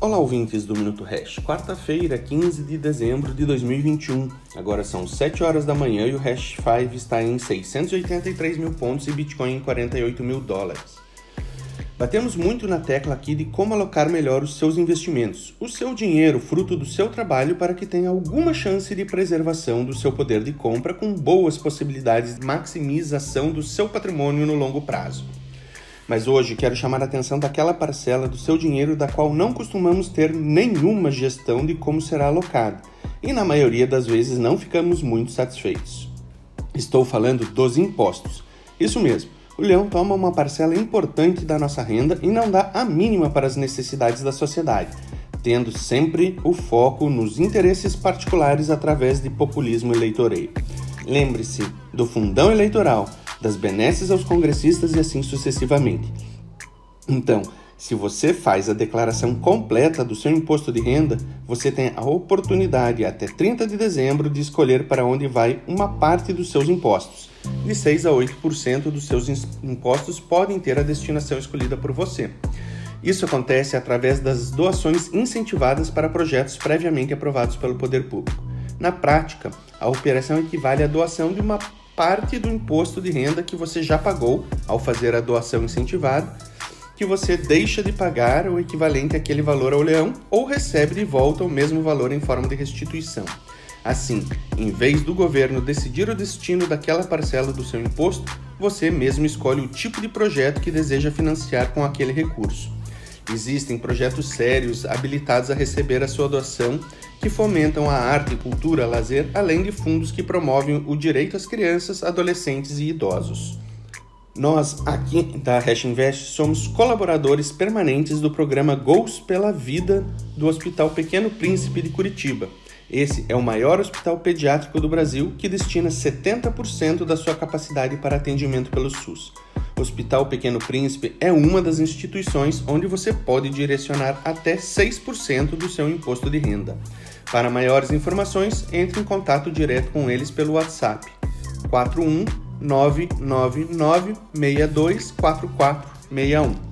Olá, ouvintes do Minuto Hash. Quarta-feira, 15 de dezembro de 2021. Agora são 7 horas da manhã e o Hash 5 está em 683 mil pontos e Bitcoin em 48 mil dólares. Batemos muito na tecla aqui de como alocar melhor os seus investimentos, o seu dinheiro, fruto do seu trabalho, para que tenha alguma chance de preservação do seu poder de compra com boas possibilidades de maximização do seu patrimônio no longo prazo. Mas hoje quero chamar a atenção daquela parcela do seu dinheiro da qual não costumamos ter nenhuma gestão de como será alocado, e na maioria das vezes não ficamos muito satisfeitos. Estou falando dos impostos. Isso mesmo, o leão toma uma parcela importante da nossa renda e não dá a mínima para as necessidades da sociedade, tendo sempre o foco nos interesses particulares através de populismo eleitoreiro. Lembre-se do fundão eleitoral das benesses aos congressistas e assim sucessivamente. Então, se você faz a declaração completa do seu imposto de renda, você tem a oportunidade até 30 de dezembro de escolher para onde vai uma parte dos seus impostos. De 6 a 8% dos seus impostos podem ter a destinação escolhida por você. Isso acontece através das doações incentivadas para projetos previamente aprovados pelo poder público. Na prática, a operação equivale à doação de uma parte do imposto de renda que você já pagou ao fazer a doação incentivada, que você deixa de pagar o equivalente àquele valor ao leão ou recebe de volta o mesmo valor em forma de restituição. Assim, em vez do governo decidir o destino daquela parcela do seu imposto, você mesmo escolhe o tipo de projeto que deseja financiar com aquele recurso. Existem projetos sérios habilitados a receber a sua doação que fomentam a arte, cultura, lazer, além de fundos que promovem o direito às crianças, adolescentes e idosos. Nós, aqui da Hash Invest, somos colaboradores permanentes do programa Gols pela Vida do Hospital Pequeno Príncipe de Curitiba. Esse é o maior hospital pediátrico do Brasil que destina 70% da sua capacidade para atendimento pelo SUS. Hospital Pequeno Príncipe é uma das instituições onde você pode direcionar até 6% do seu imposto de renda. Para maiores informações, entre em contato direto com eles pelo WhatsApp 41 999 624461.